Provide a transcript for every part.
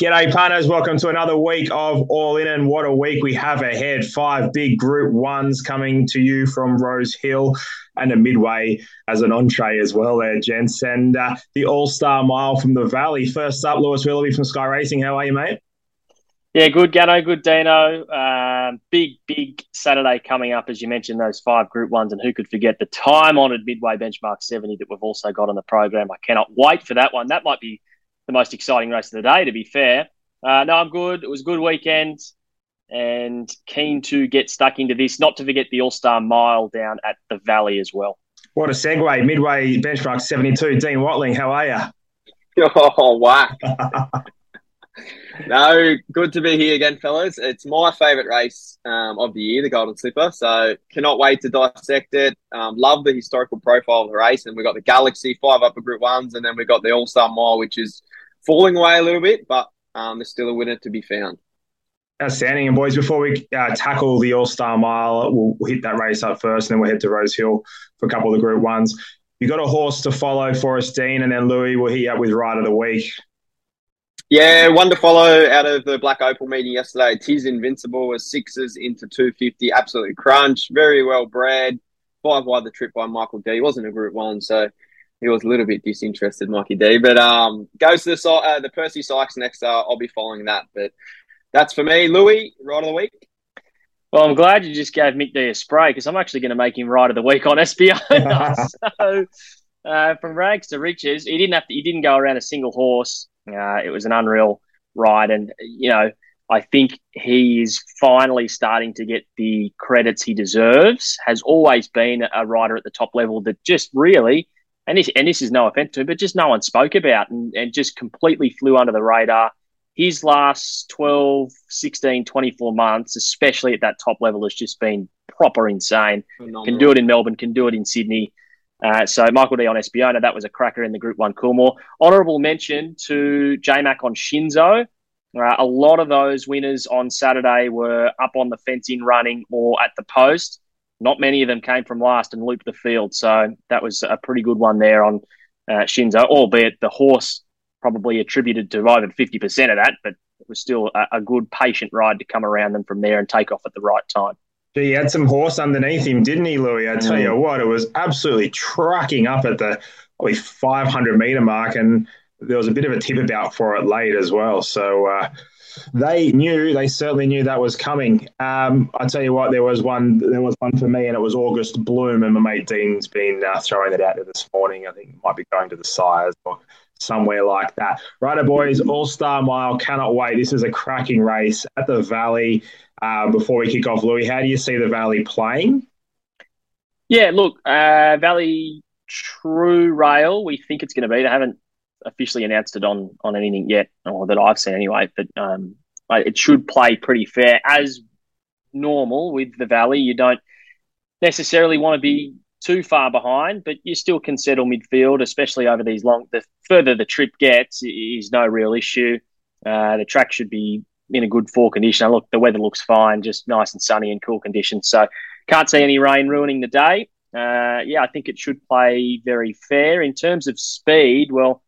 G'day, partners. Welcome to another week of All In, and what a week we have ahead. Five big Group Ones coming to you from Rosehill and a Midway as an entree as well, there, gents. And uh, the All Star Mile from the Valley. First up, Lewis Willoughby from Sky Racing. How are you, mate? Yeah, good, Gano. Good, Dino. Um, big, big Saturday coming up, as you mentioned, those five Group Ones. And who could forget the time honoured Midway Benchmark 70 that we've also got on the program? I cannot wait for that one. That might be the most exciting race of the day, to be fair. Uh, no, I'm good. It was a good weekend and keen to get stuck into this. Not to forget the All Star Mile down at the Valley as well. What a segue. Midway Benchmark 72. Dean Watling, how are you? Oh, wow. no, good to be here again, fellas. It's my favourite race um, of the year, the Golden Slipper. So cannot wait to dissect it. Um, love the historical profile of the race. And we've got the Galaxy, five upper group ones, and then we've got the All Star Mile, which is falling away a little bit, but um, there's still a winner to be found. Outstanding. And boys, before we uh, tackle the All Star Mile, we'll, we'll, hit that race up first, and then we'll head to Rosehill for a couple of the Group Ones. You got a horse to follow for us, Dean, and then Louis will hit you up with Ride of the Week. Yeah, one to follow out of the Black Opal meeting yesterday. Tis Invincible was sixes into 250. Absolutely crunch. Very well bred. Five wide the trip by Michael Dee. He wasn't a Group One, so he was a little bit disinterested, Mikey D. But um, goes to the uh, the Percy Sykes next. Uh, I'll be following that. But that's for me, Louis. Ride of the week. Well, I'm glad you just gave Mick D a spray because I'm actually going to make him ride of the week on SBO. so uh, from rags to riches, he didn't have to. He didn't go around a single horse. Uh, it was an unreal ride, and you know. I think he is finally starting to get the credits he deserves. Has always been a rider at the top level that just really and this, and this is no offense to him, but just no one spoke about and, and just completely flew under the radar. His last 12, 16, 24 months, especially at that top level, has just been proper insane. Phenomenal. Can do it in Melbourne, can do it in Sydney. Uh, so Michael Dee on Espiona, that was a cracker in the Group 1 Coolmore. Honourable mention to J-Mac on Shinzo. Uh, a lot of those winners on Saturday were up on the fence in running or at the post not many of them came from last and looped the field. So that was a pretty good one there on uh, Shinzo, albeit the horse probably attributed to over 50% of that, but it was still a, a, good patient ride to come around them from there and take off at the right time. He had some horse underneath him, didn't he, Louis? I tell mm. you what, it was absolutely trucking up at the probably 500 meter mark, and there was a bit of a tip about for it late as well. So, uh, they knew, they certainly knew that was coming. Um, I tell you what, there was one, there was one for me, and it was August Bloom, and my mate Dean's been uh, throwing it out there this morning. I think it might be going to the Sires or somewhere like that. Righto, boys, All Star Mile, cannot wait. This is a cracking race at the Valley. Uh, before we kick off, Louis, how do you see the Valley playing? Yeah, look, uh, Valley True Rail, we think it's going to be. They haven't officially announced it on on anything yet, or that I've seen anyway. But um, it should play pretty fair as normal with the Valley. You don't necessarily want to be too far behind, but you still can settle midfield, especially over these long. The further the trip gets, is no real issue. Uh, the track should be in a good four condition. Look, the weather looks fine, just nice and sunny and cool conditions. So can't see any rain ruining the day. Uh, yeah, I think it should play very fair in terms of speed. Well,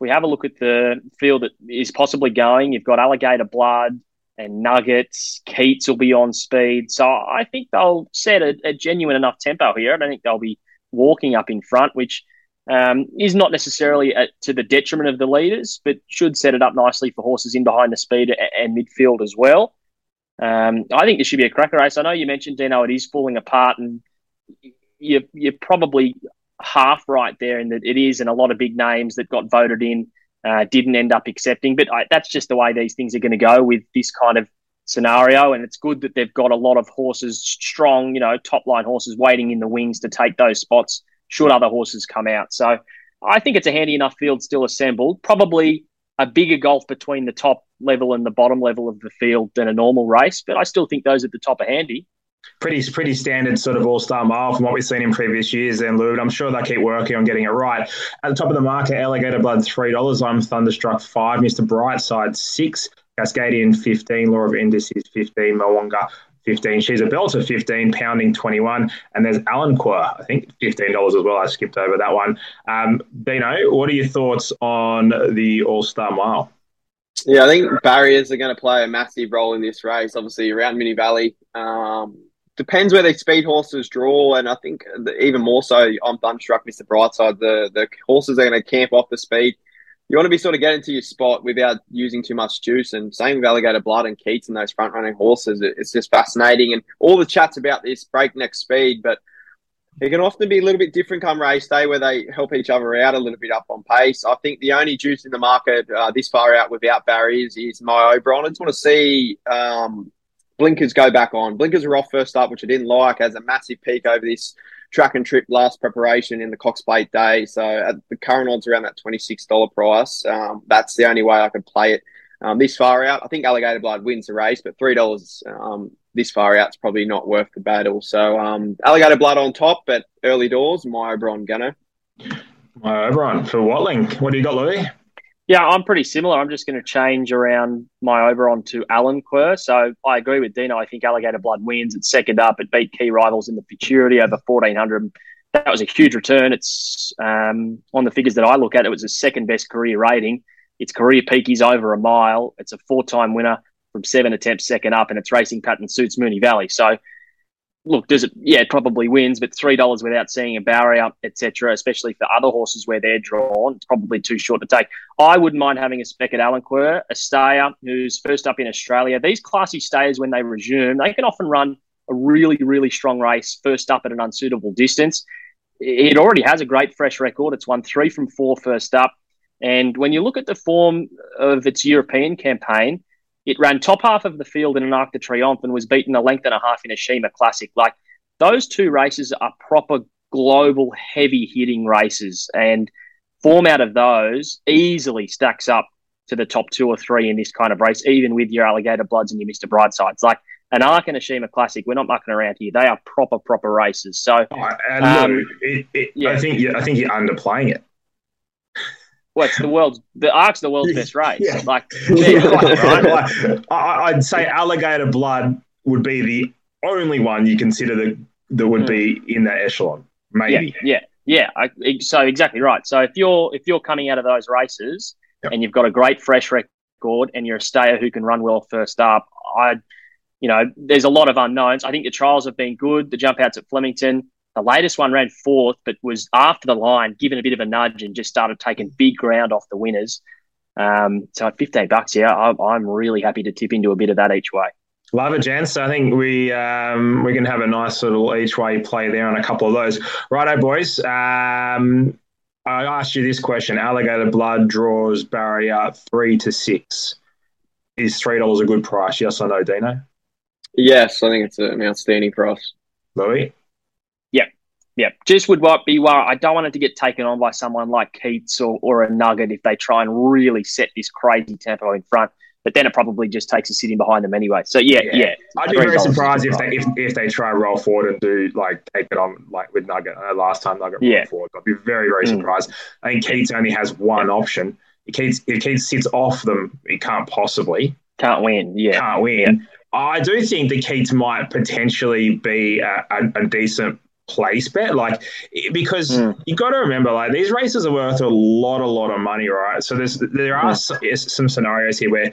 we have a look at the field that is possibly going, you've got Alligator Blood and Nuggets. Keats will be on speed. So I think they'll set a, a genuine enough tempo here. I don't think they'll be walking up in front, which um, is not necessarily to the detriment of the leaders, but should set it up nicely for horses in behind the speed and, and midfield as well. Um, I think this should be a cracker race. I know you mentioned Dino, it is falling apart, and you, you're probably half right there in that it is, and a lot of big names that got voted in uh, didn't end up accepting. But I, that's just the way these things are going to go with this kind of scenario. And it's good that they've got a lot of horses, strong, you know, top line horses waiting in the wings to take those spots should other horses come out. So I think it's a handy enough field still assembled. Probably a bigger gulf between the top level and the bottom level of the field than a normal race, but I still think those at the top are handy pretty pretty standard sort of all star mile from what we've seen in previous years. Then, Lou, I'm sure they'll keep working on getting it right. At the top of the market, Alligator Blood three dollars. I'm Thunderstruck five. Mr Brightside six. Cascadian fifteen. Law of Indus is fifteen. Moonga 15. She's a belter 15, pounding 21. And there's Alenquer, I think $15 as well. I skipped over that one. Um, Dino, what are your thoughts on the All Star Mile? Yeah, I think barriers are going to play a massive role in this race. Obviously, around Moonee Valley, um, depends where these speed horses draw, and I think even more so, I'm thunderstruck, Mr. Brightside. The the horses are going to camp off the speed. You want to be sort of getting to your spot without using too much juice. And same with Alligator Blood and Keats and those front running horses. It's just fascinating, and all the chats about this breakneck speed, but it can often be a little bit different come race day where they help each other out a little bit up on pace. I think the only juice in the market uh, this far out without barriers is my Oberon. I just want to see um, blinkers go back on. Blinkers were off first up, which I didn't like, as a massive peak over this track and trip last preparation in the Cox Plate day. So at the current odds around that $26 price, um, that's the only way I could play it. Um, this far out, I think Alligator Blood wins the race, but three dollars um, this far out is probably not worth the battle. So um, Alligator Blood on top, but early doors, my Oberon Gunner. My Oberon for Watling. What do you got, Louis? Yeah, I'm pretty similar. I'm just going to change around my Oberon to Alenquer. So I agree with Dino. I think Alligator Blood wins. It's second up. It beat key rivals in the Futurity over 1400. That was a huge return. It's um, on the figures that I look at, it was the second best career rating. Its career peak is over a mile. It's a four time winner from seven attempts second up, and its racing pattern suits Moonee Valley. So, look, does it? Yeah, probably wins, but three dollars without seeing a barrier, etc., especially for other horses where they're drawn, it's probably too short to take. I wouldn't mind having a spec at Alenquer, a stayer who's first up in Australia. These classy stayers, when they resume, they can often run a really, really strong race first up at an unsuitable distance. It already has a great fresh record. It's won three from four first up. And when you look at the form of its European campaign, it ran top half of the field in an Arc de Triomphe and was beaten a length and a half in a Sheema Classic. Like those two races are proper global heavy hitting races, and form out of those easily stacks up to the top two or three in this kind of race, even with your Alligator Bloods and your Mr. Brightsides. Like an Arc and a Sheema Classic, we're not mucking around here. They are proper, proper races. So, oh, um, it, it, yeah. I think I think you're underplaying it. What's the world's the Arc's the world's best race? Yeah. Like, yeah, right? I'd say Alligator Blood would be the only one you consider that that would mm. be in that echelon. Maybe. Yeah, yeah, yeah. I, so exactly right. So if you're if you're coming out of those races yep. and you've got a great fresh record and you're a stayer who can run well first up, I, you know, there's a lot of unknowns. I think the trials have been good. The jump outs at Flemington the latest one ran fourth, but was after the line, given a bit of a nudge and just started taking big ground off the winners. Um, so at 15 bucks, yeah, I, am really happy to tip into a bit of that each way. Love it, gents. I think we um, we can have a nice little each way play there on a couple of those. Righto, boys. Um, I asked you this question: Alligator blood draws barrier three to six. Is three dollars a good price? Yes or no, Dino? Yes, I think it's an outstanding price. Louis. Yeah, just would be worried. I don't want it to get taken on by someone like Keats or, or a Nugget if they try and really set this crazy tempo in front. But then it probably just takes a sitting behind them anyway. So yeah, yeah. yeah I'd be very surprised if they if, if they try and roll forward and do like take it on like with Nugget. I know last time Nugget yeah. rolled forward. I'd be very very mm. surprised. I think Keats only has one option. If Keats if Keats sits off them, he can't possibly can't win. Yeah, can't win. Yeah. I do think the Keats might potentially be a, a, a decent place bet like because mm. you got to remember like these races are worth a lot a lot of money right so there's there are mm. some scenarios here where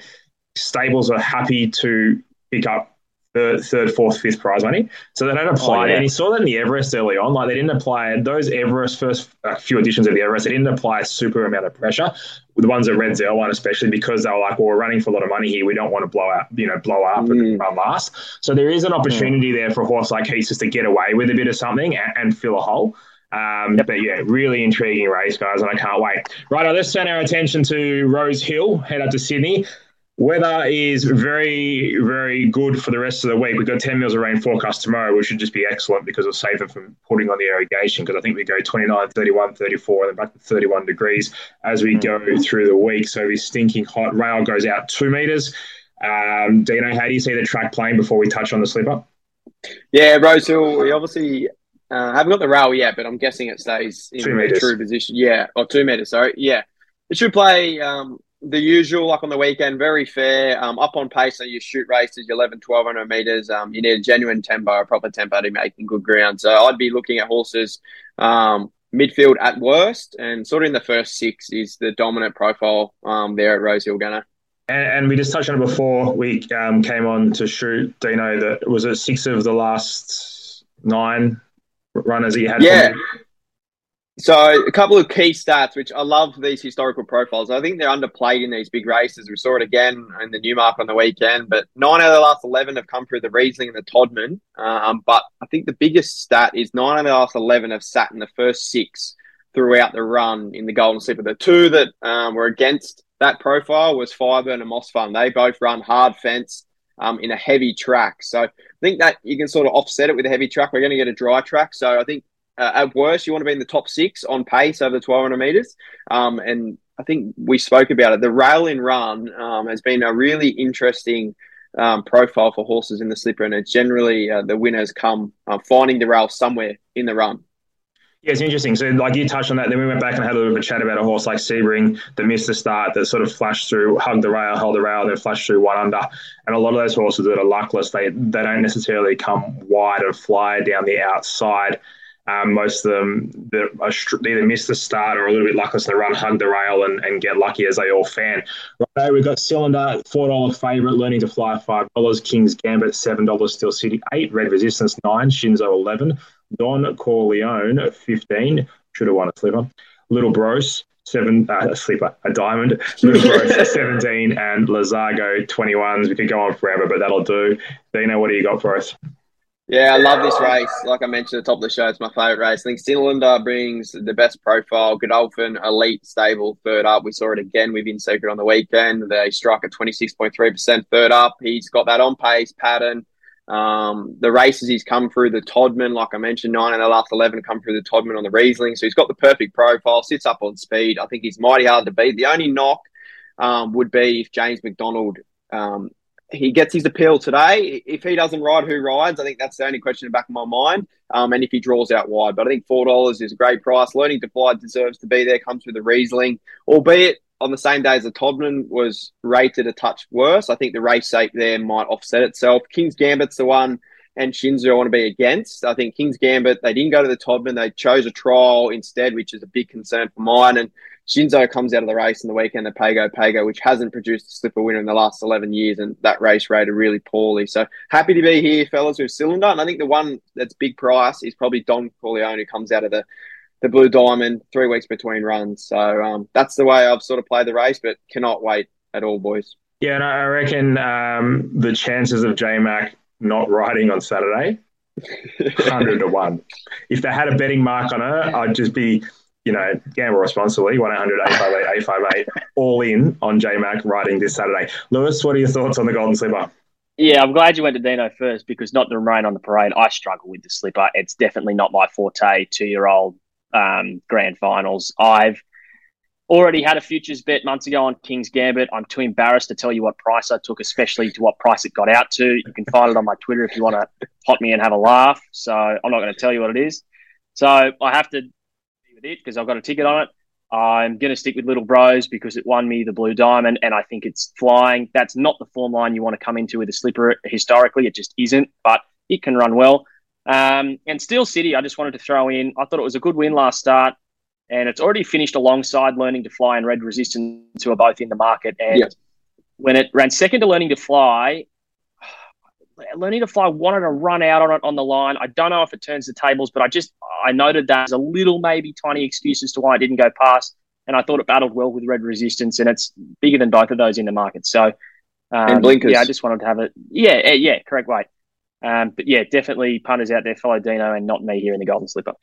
stables are happy to pick up the third, fourth, fifth prize money. So they don't apply oh, yeah. And you saw that in the Everest early on. Like they didn't apply those Everest first uh, few editions of the Everest. They didn't apply a super amount of pressure. The ones that Redzel one, especially because they were like, well, we're running for a lot of money here. We don't want to blow out, you know, blow up mm. and run last. So there is an opportunity mm. there for a horse like Keats just to get away with a bit of something and, and fill a hole. Um, yep. But yeah, really intriguing race, guys, and I can't wait. Right, let's turn our attention to Rosehill, head up to Sydney. Weather is very, very good for the rest of the week. We've got 10 mils of rain forecast tomorrow, which should just be excellent because it'll save them from putting on the irrigation. Because I think we go 29, 31, 34, and then back to 31 degrees as we go through the week. So it's stinking hot. Rail goes out two meters. Um, Dino, how do you see the track playing before we touch on the slipper? Yeah, Rosehill, we obviously uh, haven't got the rail yet, but I'm guessing it stays in two true position. Yeah, or two meters, sorry. Yeah. It should play um, the usual, like on the weekend, very fair. Um, up on pace, so you shoot races, 11, 1200 meters. Um, you need a genuine tempo, a proper tempo to making good ground. So I'd be looking at horses um, midfield at worst, and sort of in the first six is the dominant profile um, there at Rosehill Gunner. And, and, we just touched on it before we um, came on to shoot. Dino, that was it six of the last nine runners he had? Yeah. So a couple of key stats, which I love these historical profiles. I think they're underplayed in these big races. We saw it again in the Newmark on the weekend, but nine out of the last eleven have come through the Riesling and the Todman. Um, but I think the biggest stat is nine out of the last eleven have sat in the first six throughout the run in the Golden Slipper. The two that um, were against that profile was Fireburn and Mossfun. They both run hard fence um, in a heavy track. So I think that you can sort of offset it with a heavy track. We're going to get a dry track. So I think uh, at worst, you want to be in the top six on pace over the 1200 meters. Um, and I think we spoke about it. The rail in run um, has been a really interesting um, profile for horses in the slipper, and it's generally uh, the winners come uh, finding the rail somewhere in the run. Yeah, it's interesting. So, like you touched on that, then we went back and had a little bit of a chat about a horse like Sebring that missed the start, that sort of flashed through, hugged the rail, held the rail, then flashed through one under. And a lot of those horses that are luckless, they they don't necessarily come wide and fly down the outside. Um, most of them that either miss the start or a little bit luckless in the run, hug the rail and, and get lucky as they all fan. Right, we've got Cylinder, $4 favourite, learning to fly $5, King's Gambit, $7, Steel City 8 Red Resistance 9 Shinzo 11 Don Corleone, 15, should have won a slipper. Little Bros, seven uh, a slipper, a diamond. Little Bros, 17, and Lazargo, 21s. We could go on forever, but that'll do. Dino, what do you got for us? Yeah, I love this race. Like I mentioned at the top of the show, it's my favourite race. I think Cylinder brings the best profile. Godolphin, elite, stable, third up. We saw it again with In Secret on the weekend. They struck at 26.3% third up. He's got that on pace pattern. Um, the races he's come through the Todman, like I mentioned, nine and the last 11 come through the Todman on the Riesling. So he's got the perfect profile, sits up on speed. I think he's mighty hard to beat. The only knock um, would be if James McDonald um, he gets his appeal today. If he doesn't ride, who rides? I think that's the only question in the back of my mind. Um, and if he draws out wide, but I think four dollars is a great price. Learning to fly deserves to be there. Comes with the Riesling, albeit on the same day as the Todman was rated a touch worse. I think the race sake there might offset itself. King's Gambit's the one, and Shinzo I want to be against. I think King's Gambit, they didn't go to the Todman. They chose a trial instead, which is a big concern for mine. And Shinzo comes out of the race in the weekend, the Pago Pago, which hasn't produced a slipper winner in the last 11 years, and that race rated really poorly. So happy to be here, fellas, with Cylinder. And I think the one that's big price is probably Don Corleone, who comes out of the the Blue Diamond, three weeks between runs. So um, that's the way I've sort of played the race, but cannot wait at all, boys. Yeah, and I reckon um, the chances of J Mac not riding on Saturday, hundred to one. If they had a betting mark on her, I'd just be, you know, gamble responsibly. One 858 858 all in on J Mac riding this Saturday. Lewis, what are your thoughts on the Golden Slipper? Yeah, I'm glad you went to Dino first because not to remain on the parade, I struggle with the slipper. It's definitely not my forte. Two year old um, grand finals. I've already had a futures bet months ago on King's Gambit. I'm too embarrassed to tell you what price I took, especially to what price it got out to. You can find it on my Twitter if you want to hot me and have a laugh. So I'm not going to tell you what it is. So I have to with it because I've got a ticket on it. I'm going to stick with Little Bros because it won me the Blue Diamond and I think it's flying. That's not the form line you want to come into with a slipper historically. It just isn't, but it can run well. Um, and Steel City, I just wanted to throw in. I thought it was a good win last start, and it's already finished alongside Learning to Fly and Red Resistance, who are both in the market. And yep. when it ran second to Learning to Fly, Learning to Fly wanted to run out on it on the line. I don't know if it turns the tables, but I just I noted that as a little maybe tiny excuse as to why I didn't go past. And I thought it battled well with Red Resistance, and it's bigger than both of those in the market. So, um, and blinkers. Yeah, I just wanted to have it. Yeah, yeah, correct weight. Um, but yeah, definitely punters out there follow Dino and not me here in the Golden Slipper.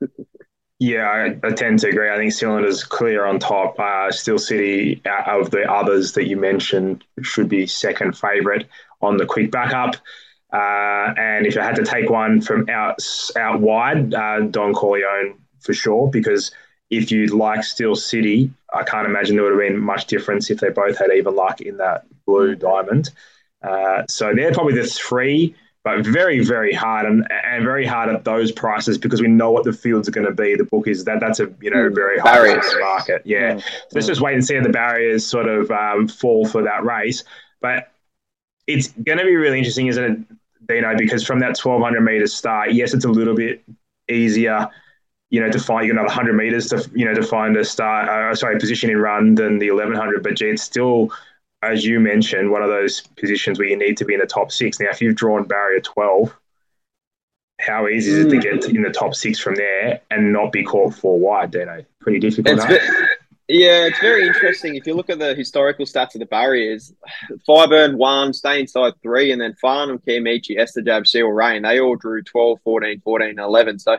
yeah, I, I, tend to agree. I think Cylinder's clear on top. Uh, Steel City, out of the others that you mentioned, should be second favourite on the quick backup. Uh, and if I had to take one from out out wide, uh, Don Corleone for sure, because if you'd like Steel City, I can't imagine there would have been much difference if they both had even luck in that blue diamond. Uh, so they're probably the three but very, very hard and, and very hard at those prices because we know what the fields are going to be. The book is that that's a you know very high barriers. market. Yeah, mm. so let's just wait and see how the barriers sort of um, fall for that race. But it's going to be really interesting, isn't it, Dino? Because from that 1200 meters start, yes, it's a little bit easier. You know, to find you got another 100 meters to you know to find a start, uh, sorry, position in run than the 1100. But gee, it's still as you mentioned, one of those positions where you need to be in the top six. Now, if you've drawn barrier 12, how easy is it to get in the top six from there and not be caught four wide, Dino? Pretty difficult. It's yeah, it's very interesting. If you look at the historical stats of the barriers, Fireburn one, stay inside three, and then Farnan, Kiamichi, Estijaab, Seal, Rain, they all drew 12, 14, 14, 11. So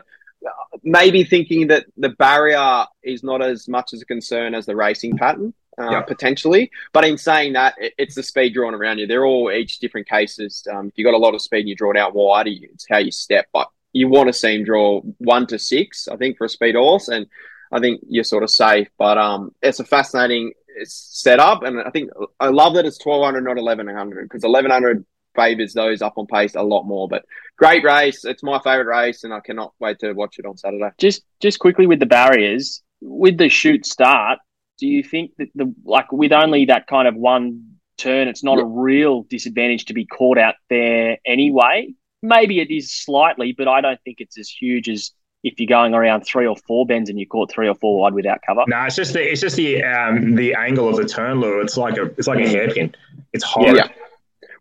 maybe thinking that the barrier is not as much as a concern as the racing pattern. Uh, yep. potentially. But in saying that, it's the speed drawn around you. They're all each different cases. Um, if you've got a lot of speed and you draw it out wide, it's how you step. But you want to see him draw one to six, I think, for a speed horse. And I think you're sort of safe. But um, it's a fascinating setup. And I think I love that it's 1200, not 1100, because 1100 favours those up on pace a lot more. But great race. It's my favourite race, and I cannot wait to watch it on Saturday. Just just quickly with the barriers, with the shoot start, do you think that the like with only that kind of one turn, it's not a real disadvantage to be caught out there anyway? Maybe it is slightly, but I don't think it's as huge as if you're going around three or four bends and you caught three or four wide without cover. No, it's just the it's just the um, the angle of the turn, Lou. It's like a it's like a hairpin. It's hard. Yeah.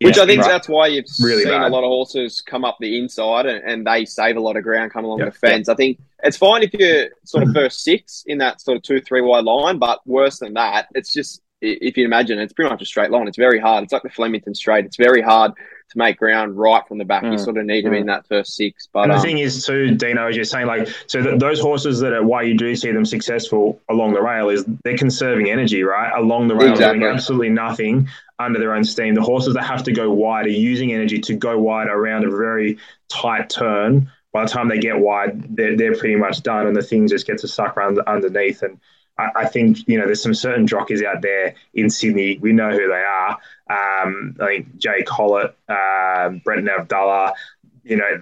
Which yeah, I think right. that's why you've really seen bad. a lot of horses come up the inside and, and they save a lot of ground come along yep. the fence. Yep. I think it's fine if you're sort of first six in that sort of two, three wide line, but worse than that, it's just, if you imagine, it's pretty much a straight line. It's very hard. It's like the Flemington straight. It's very hard to make ground right from the back. Mm. You sort of need to be in mm. that first six. But and the um, thing is, too, Dino, as you're saying, like, so those horses that are why you do see them successful along the rail is they're conserving energy, right? Along the rail, exactly. doing absolutely nothing under their own steam. The horses that have to go wide are using energy to go wide around a very tight turn. By the time they get wide, they're, they're pretty much done, and the thing just gets to suck around underneath. And I, think you know there's some certain jockeys out there in Sydney. We know who they are um, I think Jake Collett, uh, Brenton Avdulla, you know,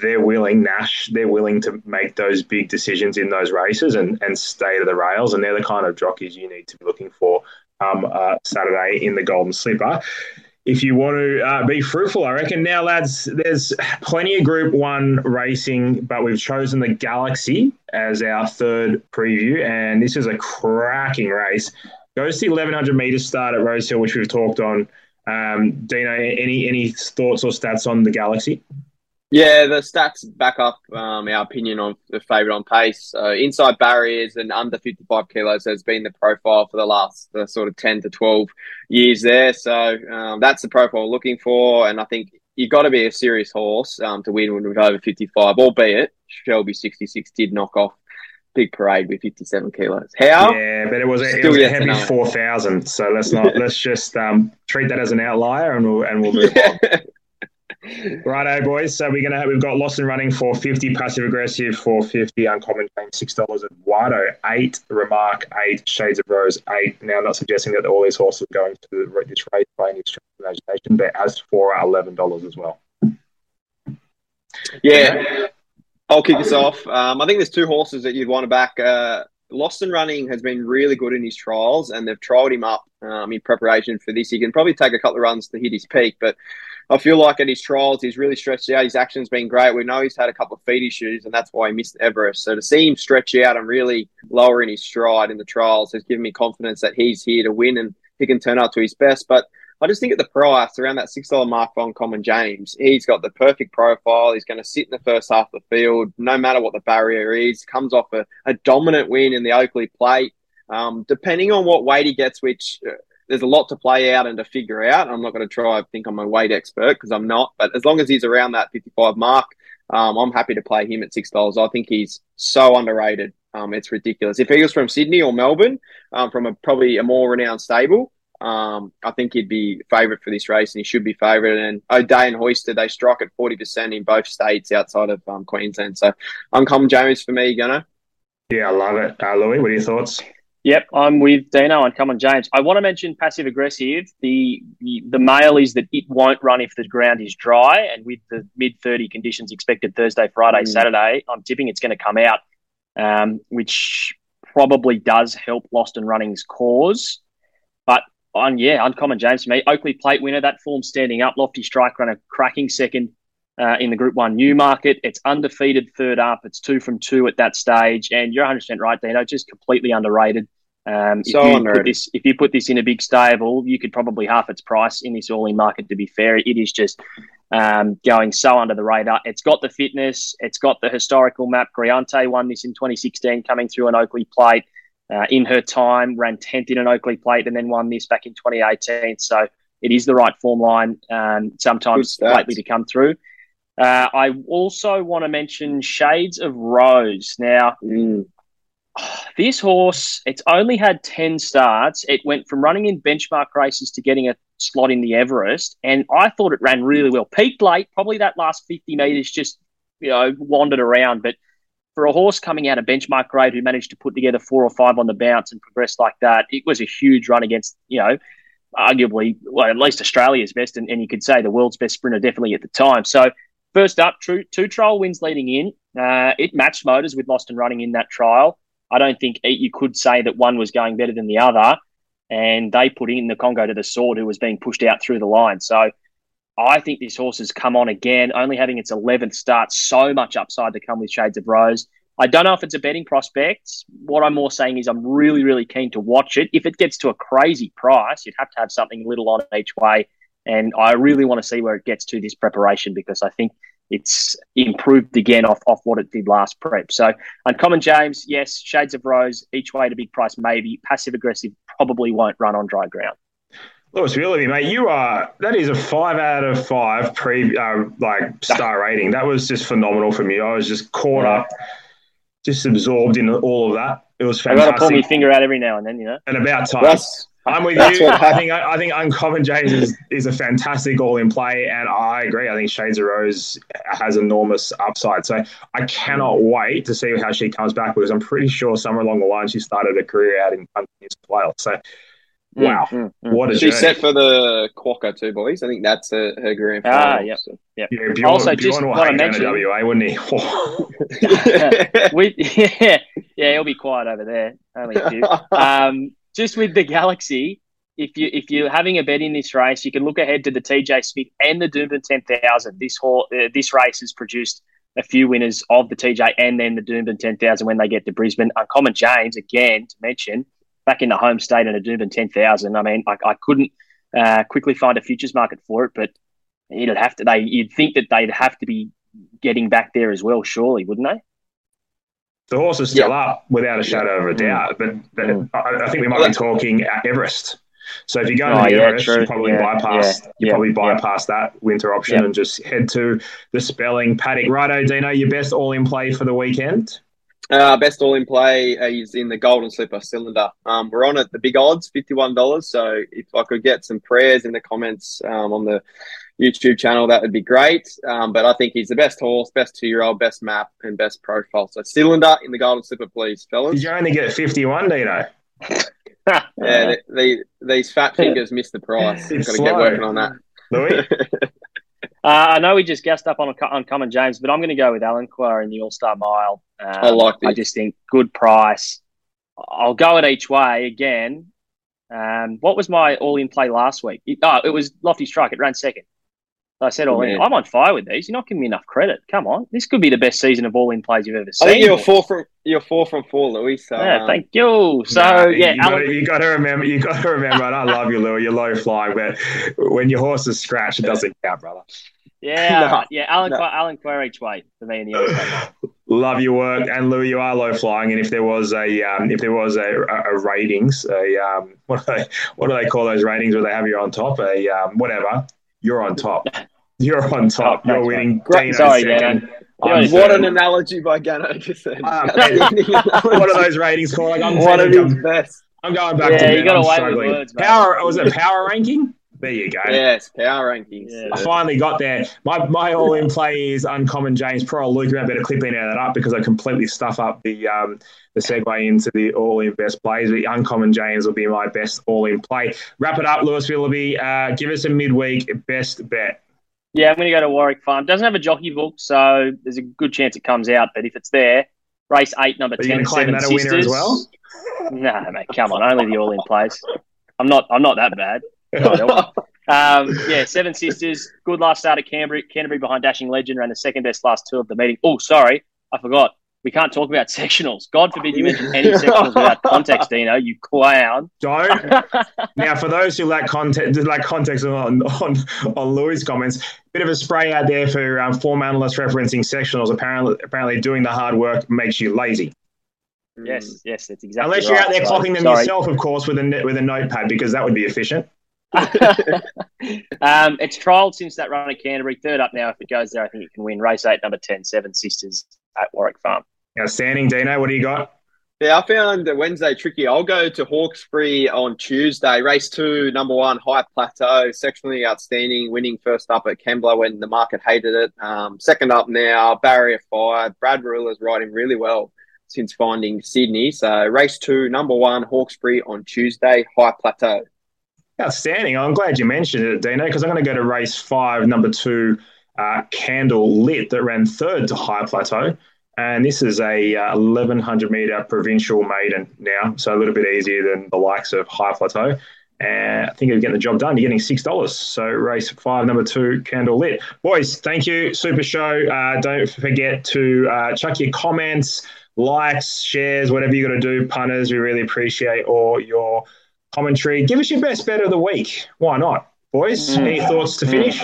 they're willing, Nash, they're willing to make those big decisions in those races and, and stay to the rails. And they're the kind of jockeys you need to be looking for um, uh, Saturday in the Golden Slipper. If you want to uh, be fruitful, I reckon. Now, lads, there's plenty of Group 1 racing, but we've chosen the Galaxy as our third preview. And this is a cracking race. Goes to the 1100 metres start at Rosehill, which we've talked on. Um, Dino, any any thoughts or stats on the Galaxy? Yeah, the stats back up um, our opinion on the favourite on pace. Uh, inside barriers and under 55 kilos has been the profile for the last uh, sort of 10 to 12 years there. So um, that's the profile we're looking for. And I think you've got to be a serious horse um, to win with over 55, albeit Shelby 66 did knock off big parade with 57 kilos. How? Yeah, but it was a, it was a heavy 4,000. So let's not let's just um, treat that as an outlier and we'll and we'll move on. Righto, boys. So we're gonna have, we've got Lost and Running for fifty, passive aggressive for fifty, Uncommon James six dollars, and Wado eight, Remark eight, Shades of Rose eight. Now, I'm not suggesting that all these horses are going to this race by any stretch of imagination, but as for eleven dollars as well. Yeah, I'll kick us off. Um, I think there's two horses that you'd want to back. Uh, Lost and Running has been really good in his trials, and they've trialled him up um, in preparation for this. He can probably take a couple of runs to hit his peak, but I feel like at his trials, he's really stretched out. His action's been great. We know he's had a couple of feet issues, and that's why he missed Everest. So to see him stretch out and really lower in his stride in the trials has given me confidence that he's here to win and he can turn up to his best. But I just think at the price around that six dollar mark for Uncommon James, he's got the perfect profile. He's going to sit in the first half of the field, no matter what the barrier is. Comes off a, a dominant win in the Oakley Plate. Um, depending on what weight he gets, which uh, there's a lot to play out and to figure out. I'm not going to try and think I'm a weight expert because I'm not. But as long as he's around that 55 mark, um, I'm happy to play him at six dollars. I think he's so underrated. Um, it's ridiculous. If he was from Sydney or Melbourne, um, from a probably a more renowned stable, um, I think he'd be favourite for this race, and he should be favourite. And O'Day and Hoyster, they strike at forty percent in both states outside of um, Queensland. So, Uncommon James for me, Gunner. Yeah, I love it. Uh, Louis, what are your thoughts? Yep, I'm with Dino and Uncommon James. I want to mention passive aggressive. The, the the mail is that it won't run if the ground is dry, and with the mid thirty conditions expected Thursday, Friday, mm. Saturday, I'm tipping it's going to come out, um, which probably does help Lost and Running's cause. But on yeah, uncommon James for me. Oakley Plate winner, that form standing up. Lofty strike runner, cracking second uh, in the Group One Newmarket. It's undefeated third up. It's two from two at that stage, and you're 100 percent right, Dino. Just completely underrated. Um, So if, you put this, if you put this in a big stable, you could probably half its price in this all-in market. To be fair, it is just um, going so under the radar. It's got the fitness, it's got the historical map. Griante won this in 2016, coming through an Oakley plate uh, in her time, ran 10th in an Oakley plate, and then won this back in 2018. So it is the right form line. Um, sometimes lately to come through. Uh, I also want to mention Shades of Rose. Now, Mm. this horse, it's only had 10 starts. It went from running in benchmark races to getting a slot in the Everest. And I thought it ran really well. Peaked late, probably that last 50 metres just, you know, wandered around. But for a horse coming out of benchmark grade who managed to put together four or five on the bounce and progress like that, it was a huge run against, you know, arguably, well, at least Australia's best. And, and you could say the world's best sprinter definitely at the time. So, first up, true, two trial wins leading in. Uh, it matched motors with Lost and Running in that trial. I don't think you could say that one was going better than the other. And they put in the Congo to the sword, who was being pushed out through the line. So I think this horse has come on again, only having its 11th start. So much upside to come with Shades of Rose. I don't know if it's a betting prospect. What I'm more saying is I'm really, really keen to watch it. If it gets to a crazy price, you'd have to have something little on each way. And I really want to see where it gets to this preparation because I think it's improved again off, off what it did last prep. So, Uncommon James, yes. Shades of Rose, each way to big price, maybe. Passive aggressive probably won't run on dry ground. Lewis Willoughby, mate, you are that is a five out of five pre uh, like star rating. That was just phenomenal from you. I was just caught Yeah. up, just absorbed in all of that. It was fantastic. I got to pull my finger out every now and then, you know. and about time. That's I'm with That's you. I think I think Uncommon James is, is a fantastic all in play, and I agree. I think Shades of Rose has enormous upside. So I cannot wait to see how she comes back because I'm pretty sure somewhere along the line she started a career out in New South Wales. So wow, Mm, mm, mm. what a she's journey! set for the Quokka too, boys. I think that's her, her grand Ah, final. yep. so. yeah, Bjorn, Also, Bjorn just will wanna hate to mention- WA, wouldn't he? we, yeah, yeah, he'll be quiet over there. Only a few. um, just with the Galaxy, if you if you're having a bet in this race, you can look ahead to the TJ Smith and the Doomben Ten Thousand. This whole uh, this race has produced a few winners of the TJ and then the Doomben Ten Thousand when they get to Brisbane. Uncommon James again to mention back in the home state and a Doomben Ten Thousand. I mean, I, I couldn't uh, quickly find a futures market for it, but it'd have to. They you'd think that they'd have to be getting back there as well, surely, wouldn't they? The horse is still up without a shadow of a Mm. doubt, but, but Mm. I, I think we might be talking Everest. So if you go Oh, to yeah, Everest, you probably Yeah, bypass you probably bypass that winter option and just head to the Spelling paddock. Righto, Dino, your best all in play for the weekend. Uh, best all in play is in the Golden Slipper cylinder. Um, we're on at the big odds, fifty-one dollars. So if I could get some prayers in the comments um, on the YouTube channel, that would be great. Um, but I think he's the best horse, best two-year-old, best map, and best profile. So cylinder in the Golden Slipper, please, fellas. Did you only get fifty one, Dino? Yeah, the, the, these fat fingers missed the price. Got It's to get working on that. Louis? Uh, I know we just gassed up on Uncommon James, but I'm going to go with Alenquer in the All Star Mile. Um, I like this. I just think good price. I'll go it each way again. Um, what was my all in play last week? It, oh, it was Lofty Strike. It ran second. So I said all in. I'm on fire with these. You're not giving me enough credit. Come on, this could be the best season of all in plays you've ever seen. I seen. think you're four from you're four from four, Louis. So Yeah, um, thank you. So Nah, yeah, you, got Alan, to, you got to remember. You got to remember. And I love you, Louis. You're low flying, but when your horse is scratched, it doesn't count, brother. yeah, No, yeah, Alan, no. Quar, Alenquer each way for me in the All Love your work, and Louis, you are low flying. And if there was a um, if there was a, a, a ratings, a um, what do they what do they call those ratings where they have you on top? A um, whatever, you're on top. You're on top. You're winning. Great. Dino Sorry, second. What an analogy by Gano just then. Ah, what are those ratings called? Like I'm, One of his best. I'm going back Yeah, to you got away with struggling. words, power was it power ranking? There you go. Yes, power rankings. Yeah. I finally got there. My my all in play is uncommon James Pro. Luke, I better clip any of that up because I completely stuff up the um, the segue into the all in best plays. The uncommon James will be my best all in play. Wrap it up, Lewis Willoughby. Uh, give us a midweek best bet. Yeah, I'm going to go to Warwick Farm. Doesn't have a jockey book, so there's a good chance it comes out. But if it's there, race eight, number Are ten, going claim Seven that a Sisters. winner as well? No, mate, come on, only the all in place. I'm not. I'm not that bad. God help me. Um, yeah, Seven Sisters. Good last start at Canterbury. Canterbury behind Dashing Legend ran the second best last two of the meeting. Oh, sorry, I forgot. we can't talk about sectionals. God forbid you mention any sectionals without context, Dino. You clown. Don't. now, for those who lack context, lack context on on on Louis' comments, bit of a spray out there for um, form analysts referencing sectionals. Apparently, apparently, doing the hard work makes you lazy. Yes, yes, that's exactly. Unless you're right. out there So, clocking them sorry. yourself, of course, with a with a notepad, because that would be efficient. um, it's trialled since that run at Canterbury. Third up now. If it goes there, I think it can win. Race eight, number 10, Seven Sisters at Warwick Farm. Outstanding, Dino. What do you got? Yeah, I found the Wednesday tricky. I'll go to Hawkesbury on Tuesday. Race two, number one, High Plateau. Sectionally outstanding, winning first up at Kembla when the market hated it. Um, second up now, Barrier Five. Brad Marilla's riding really well since finding Sydney. So race two, number one, Hawkesbury on Tuesday, High Plateau. Outstanding. I'm glad you mentioned it, Dino, because I'm going to go to race five, number two, uh, Candle Lit, that ran third to High Plateau. And this is a uh, 1100 meter provincial maiden now, so a little bit easier than the likes of High Plateau. And I think you're getting the job done. You're getting six dollars. So race five, number two, candle lit. Boys, thank you. Super show. Uh, don't forget to uh, chuck your comments, likes, shares, whatever you got to do, punters. We really appreciate all your commentary. Give us your best bet of the week. Why not, boys? Mm. Any thoughts to finish?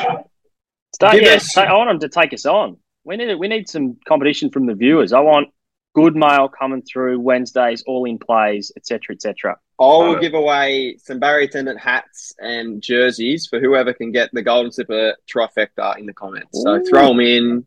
Start, Give yeah, us- I want them to take us on. We need we need some competition from the viewers. I want good mail coming through Wednesdays, all in plays, etc., etc. I will Uh, give away some Barrier Attendant hats and jerseys for whoever can get the Golden Slipper trifecta in the comments. So Ooh. throw them in,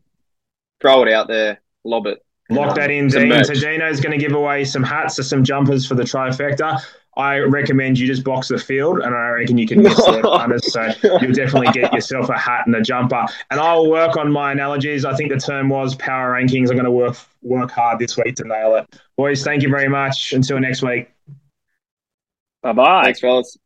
throw it out there, lob it. Lock that in, some Dean. merch. So Dino's going to give away some hats or some jumpers for the trifecta. I recommend you just box the field, and I reckon you can miss the punters. So you'll definitely get yourself a hat and a jumper. And I'll work on my analogies. I think the term was power rankings. I'm going to work work hard this week to nail it. Boys, thank you very much. Until next week. Bye bye. Thanks, fellas.